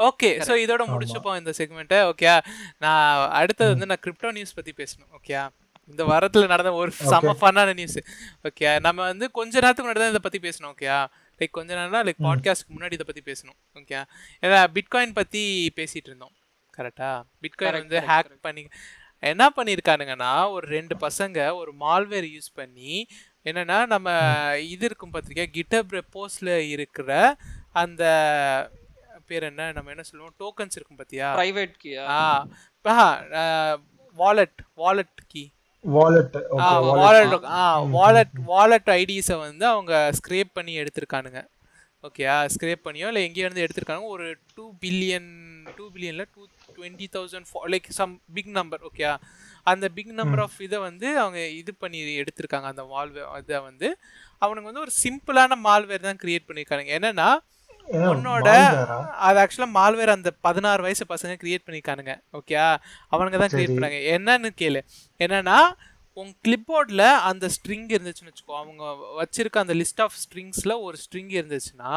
Okay so இதோட முடிச்சுப்போம் இந்த செக்மெண்ட்டை okay நான் அடுத்தது வந்து நான் கிரிப்டோ நியூஸ் பத்தி பேசணும் ஓகே இந்த வாரத்துல நடந்த ஒரு செம ஃபன்னான நியூஸ் ஓகே நம்ம வந்து கொஞ்ச நேரத்துக்கு முன்னாடி தான் இதை பத்தி பேசணும் ஓகே லைக் கொஞ்ச நேரம் லைக் பாட்காஸ்ட்க்கு முன்னாடி இதை பத்தி பேசணும் ஓகே ஏன்னா பிட்காயின் பத்தி பேசிட்டு இருந்தோம் கரெக்டா பிட்காயின் வந்து ஹேக் பண்ணி என்ன பண்ணியிருக்கானுங்கன்னா ஒரு ரெண்டு பசங்க ஒரு மால்வேர் யூஸ் பண்ணி என்னன்னா நம்ம இது இருக்கும் பார்த்திருக்கியா கிட்டப் ரெப்போஸ்ல இருக்கிற அந்த பேர் என்ன? நம்ம என்ன சொல்லுவோம்? டோக்கன்ஸ் இருக்கும் பார்த்தியா private key ah wallet wallet key wallet wallet ah wallet wallet ஐடிஸை வந்து அவங்க ஸ்க்ரேப் பண்ணி எடுத்திருக்கானுங்க. ஓகேயா ஸ்க்ரேப் பண்ணியோ இல்லை எங்கேயோ இருந்து எடுத்திருக்காங்க ஒரு two billion two பில்லியனில் two twenty thousand like some big number ஓகேயா அந்த பிக் நம்பர் ஆஃப் இதை வந்து அவங்க இது பண்ணி எடுத்திருக்காங்க அந்த மால்வே இதை வந்து. அவனுங்க வந்து ஒரு சிம்பிளான மால்வேர் தான் கிரியேட் பண்ணியிருக்காங்க என்னன்னா உன்னோட அது ஆக்சுவலாக மால்வேர் அந்த பதினாறு வயசு பசங்க கிரியேட் பண்ணியிருக்கானுங்க ஓகே அவனுங்க தான் கிரியேட் பண்ணாங்க. என்னன்னு கேளு. என்னன்னா உன் கிளிப்போர்டில் அந்த ஸ்ட்ரிங் இருந்துச்சுன்னு வச்சுக்கோ அவங்க வச்சிருக்க அந்த லிஸ்ட் ஆஃப் ஸ்ட்ரிங்ஸில் ஒரு ஸ்ட்ரிங் இருந்துச்சுன்னா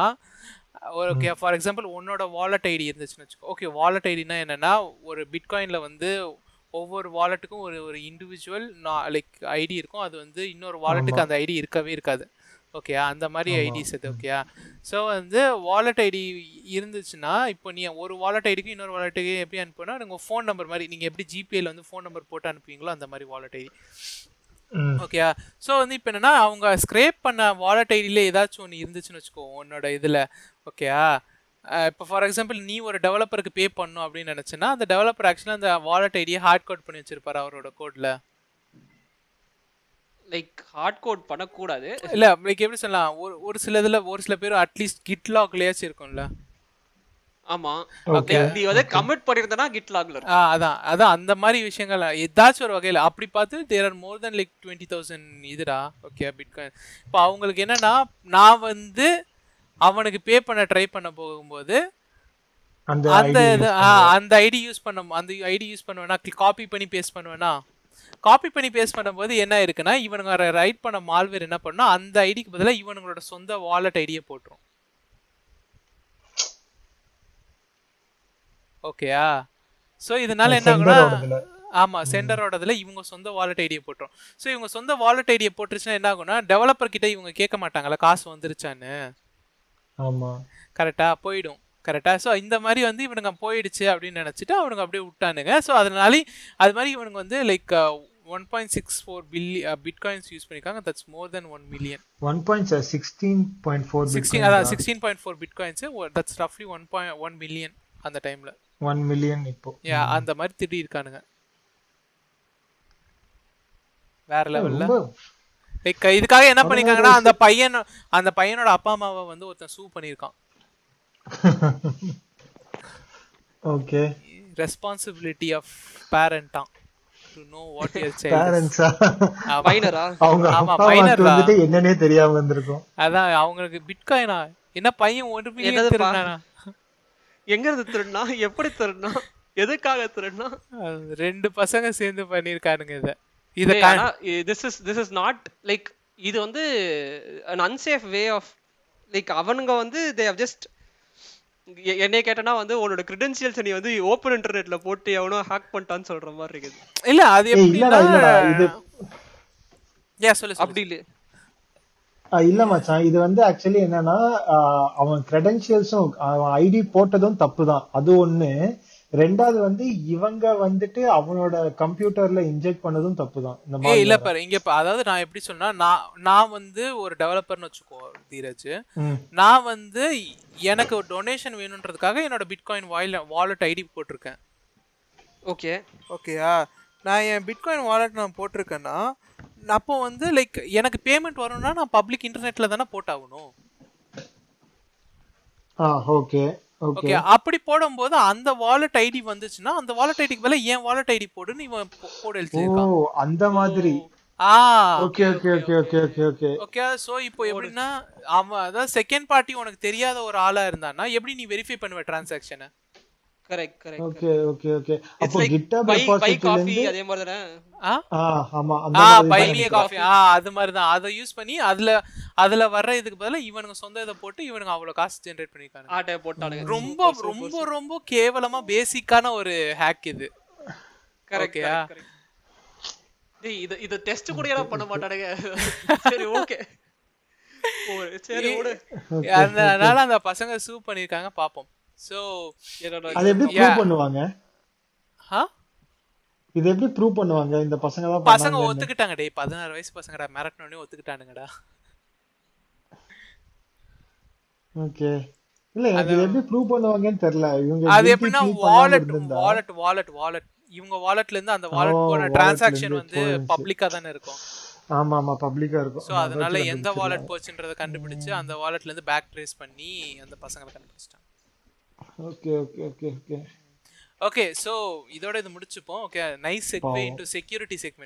ஓகே ஃபார் எக்ஸாம்பிள் உன்னோட வாலெட் ஐடி இருந்துச்சுன்னு வச்சுக்கோ. ஓகே வாலெட் ஐடினா என்னென்னா ஒரு பிட்காயினில் வந்து ஒவ்வொரு வாலெட்டுக்கும் ஒரு ஒரு இண்டிவிஜுவல் லைக் ஐடி இருக்கும். அது வந்து இன்னொரு வாலெட்டுக்கு அந்த ஐடி இருக்கவே இருக்காது. ஓகே அந்த மாதிரி ஐடிஸ் அது ஓகே ஸோ வந்து வாலெட் ஐடி இருந்துச்சுன்னா இப்போ நீ ஒரு வாலெட் ஐடிக்கு இன்னொரு வாலெட்டுக்கு எப்படி அனுப்புனா உங்கள் ஃபோன் நம்பர் மாதிரி நீங்கள் எப்படி ஜிபேல வந்து ஃபோன் நம்பர் போட்டு அனுப்புவீங்களோ அந்த மாதிரி வாலெட் ஐடி ஓகே ஸோ வந்து இப்போ என்னன்னா அவங்க ஸ்க்ரேப் பண்ண வாலெட் ஐடியில் ஏதாச்சும் ஒன்று இருந்துச்சுன்னு வச்சுக்கோ உன்னோட இதில். ஓகேயா இப்போ ஃபார் எக்ஸாம்பிள் நீ ஒரு டெவலப்பருக்கு பே பண்ணும் அப்படின்னு நினச்சின்னா அந்த டெவலப்பர் ஆக்சுவலாக அந்த வாலெட் ஐடியை ஹார்ட் கோட் பண்ணி வச்சிருப்பாரு அவரோட கோடில் லைக் ஹார்ட் கோட் பண்ணக்கூடாது. இல்ல லைக் எப்படி சொல்லலாம்? ஒரு ஒரு சில இதுல ஒரு சில பேர் அட்லீஸ்ட் கிட் லாக்லயாச்சும் இருக்கும்ல. ஆமா. நீ வந்து கமிட் பண்ணிருந்தனா கிட் லாக்ல ஆ அதான். அதான் அந்த மாதிரி விஷயங்கள் ஏதாச்சும் ஒரு வகையில. அப்படி பார்த்து there are more than like twenty thousand இதுடா. Okay bitcoin இப்போ அவங்களுக்கு என்னன்னா நான் வந்து அவனுக்கு பே பண்ண ட்ரை பண்ண போகும்போது அந்த இது அந்த ஐடி யூஸ் பண்ண அந்த ஐடி யூஸ் பண்ணுவேன்னா காப்பி பண்ணி பேஸ்ட் பண்ணுவேன்னா காப்பி பண்ணி பேஸ்ட் பண்ணும்போது என்ன இருக்குன்னா இவனுங்க ரைட் பண்ண மால்வேர் என்ன பண்ணா அந்த ஐடிக்கு பதிலாக இவனுங்களோட சொந்த வாலெட் ஐடியை போட்டுரும். ஓகேயா ஸோ இதனால என்ன ஆகுனா ஆமா சென்டரோடதுல இவங்க சொந்த வாலெட் ஐடியை போட்டுரும். ஸோ இவங்க சொந்த வாலெட் ஐடியை போட்டுருச்சுன்னா என்ன ஆகும்னா டெவலப்பர் கிட்ட இவங்க கேட்க மாட்டாங்களா காசு வந்துருச்சான்னு. ஆமா. கரெக்டா போயிடும். கரெக்டா ஸோ இந்த மாதிரி வந்து இவனுங்க போயிடுச்சு அப்படின்னு நினச்சிட்டு அவனுங்க அப்படியே விட்டானுங்க. ஸோ அதனால அது மாதிரி இவனுங்க வந்து like one point six four billion bitcoins use பண்ணியிருக்காங்க that's more than one million one point sixteen point four sixteen அதான் sixteen point four bitcoins that's ரஃப்லி one point one million அந்த டைம்ல ஒன் மில்லியன் இப்போ. யா அந்த மாதிரி திட்டி இருக்கானுங்க. வேற லெவல்ல லைக் இதுக்காக என்ன பண்ணிருக்காங்கன்னா அந்த பையன் அந்த பையனோட அப்பா அம்மாவை வந்து ஒருத்தன் சூ பண்ணியிருக்கான் okay responsibility of parent to know what your child பேரண்ட்ஸா மைனரா அவங்க ஆமா மைனர் வந்துட்டு என்னன்னே தெரியாம வந்திருக்கும். அதான் அவங்களுக்கு பிட்காயினா என்ன பையன் ஒரு என்னதுப்பா? திருடானா எங்க இருந்து திருடினா? எப்படி திருடினா? எதுக்காக திருடினா? ரெண்டு பசங்க சேர்ந்து பண்ணிருக்கானுங்க இத. இத this is this is not like இது வந்து an unsafe way of like அவனுங்க வந்து தே ஹவ் ஜஸ்ட் என்னைய கேட்டனா வந்து உன்னோட கிரெடென்ஷியல்ஸ் நீ வந்து ஓப்பன் இன்டர்நெட்ல போட்டு எவனோ ஹேக் பண்ணிட்டான்னு சொல்ற மாதிரி இருக்குது. இல்ல அது எப்படின்னா சொல்லு அப்படி இல்ல. ஆஹ் இல்ல மச்சான் இது வந்து ஆக்சுவலி என்னன்னா அவன் கிரெடென்ஷியல்ஸும் அவன் ஐடி போட்டதும் தப்பு தான் அது ஒண்ணு. ரெண்டாவது வந்து இவங்க வந்துட்டு அவனோட கம்ப்யூட்டர்ல இன்ஜெக்ட் பண்ணதும் தப்பு தான் இந்த ஏய் இல்ல மாதிரி பாரு இங்க அதாவது நான் எப்படி சொன்னா நான் நான் வந்து ஒரு டெவலப்பர்னு வச்சுக்கோ தீரஜ். நான் வந்து எனக்கு டொனேஷன் வேணுன்றதுக்காக என்னோட பிட்காயின் வாயில் வாலெட் ஐடி போட்டிருக்கேன். ஓகே ஓகேயா நான் என் பிட்காயின் வாலெட் நான் போட்டிருக்கேன்னா அப்போ வந்து லைக் எனக்கு பேமெண்ட் வரணும்னா நான் பப்ளிக் இன்டர்நெட்ல தானே போட்டாகணும். ஆ ஓகே ஓகே அப்படி போடும்போது அந்த வாலெட் ஐடி வந்துச்சுன்னா அந்த வாலெட் ஐடிக்கு பதிலா என் வாலெட் ஐடி போடுன்னு இவன் போட ஓ எழுதியிருக்கான் அந்த மாதிரி. Okay okay okay okay okay okay. Okay so இப்போ எப்படின்னா அவன் அதாவது செகண்ட் பார்ட்டி உனக்கு தெரியாத ஒரு ஆளா இருந்தான்னா எப்படி நீ வெரிஃபை பண்ணுவ டிரான்சாக்ஷனை correct correct okay okay okay. அப்போ இருந்து அதே மாதிரி தானே ஆ? ஆ ஆமா அந்த ஆ மாதிரி பை தான் மீ நினைக்கிறேன். காஃபி ஆ அது மாதிரி தான் அதை யூஸ் பண்ணி அதுல அதுல வர்ற இதுக்கு பதிலா இவனுங்க சொந்த இதை போட்டு இவனுங்க அவ்வளவு காசு ஜெனரேட் பண்ணிருக்காங்க ஆட்டை போட்டானுங்க. ரொம்ப ரொம்ப ரொம்ப கேவலமா பேசிக்கான ஒரு ஹேக் இது. கரெக்ட் இது இது டெஸ்ட் கூட யாரும் பண்ண மாட்டானுங்க. சரி ஓகே சரி ஓடு. அந்த அதனால அந்த பசங்க சூ பண்ணிருக்காங்க பாப்போம். சோ அது எப்படி. ப்ரூவ் பண்ணுவாங்க? ஆ இது எப்படி ப்ரூவ் பண்ணுவாங்க? இந்த பசங்க தான் பசங்க ஒத்துக்கிட்டாங்க டேய் பதினாறு வயசு பசங்கடா மிரட்டினோடனே ஒத்துக்கிட்டானுங்கடா. ஓகே இல்ல இது எப்படி ப்ரூவ் பண்ணுவாங்கன்னு தெரியல. இவங்க அது எப்படின்னா வாலெட் வாலெட் வாலெட் வாலெட் இவங்க வாலெட்ல இருந்து அந்த வாலெட் போன டிரான்சாக்ஷன் வந்து. பப்ளிக்கா தானே இருக்கும் ஆமா ஆமா பப்ளிக்கா இருக்கும் சோ அதனால அதான் எந்த. வாலெட் போச்சுன்றத கண்டுபிடிச்சு அந்த வாலெட்ல இருந்து பேக் ட்ரேஸ் பண்ணி அந்த பசங்களை கண்டுபிடிச்சிட்டாங்க okay okay okay okay okay so இதோட இது முடிச்சுப்போம் ஓகே நைஸ் பாவம். Into security segment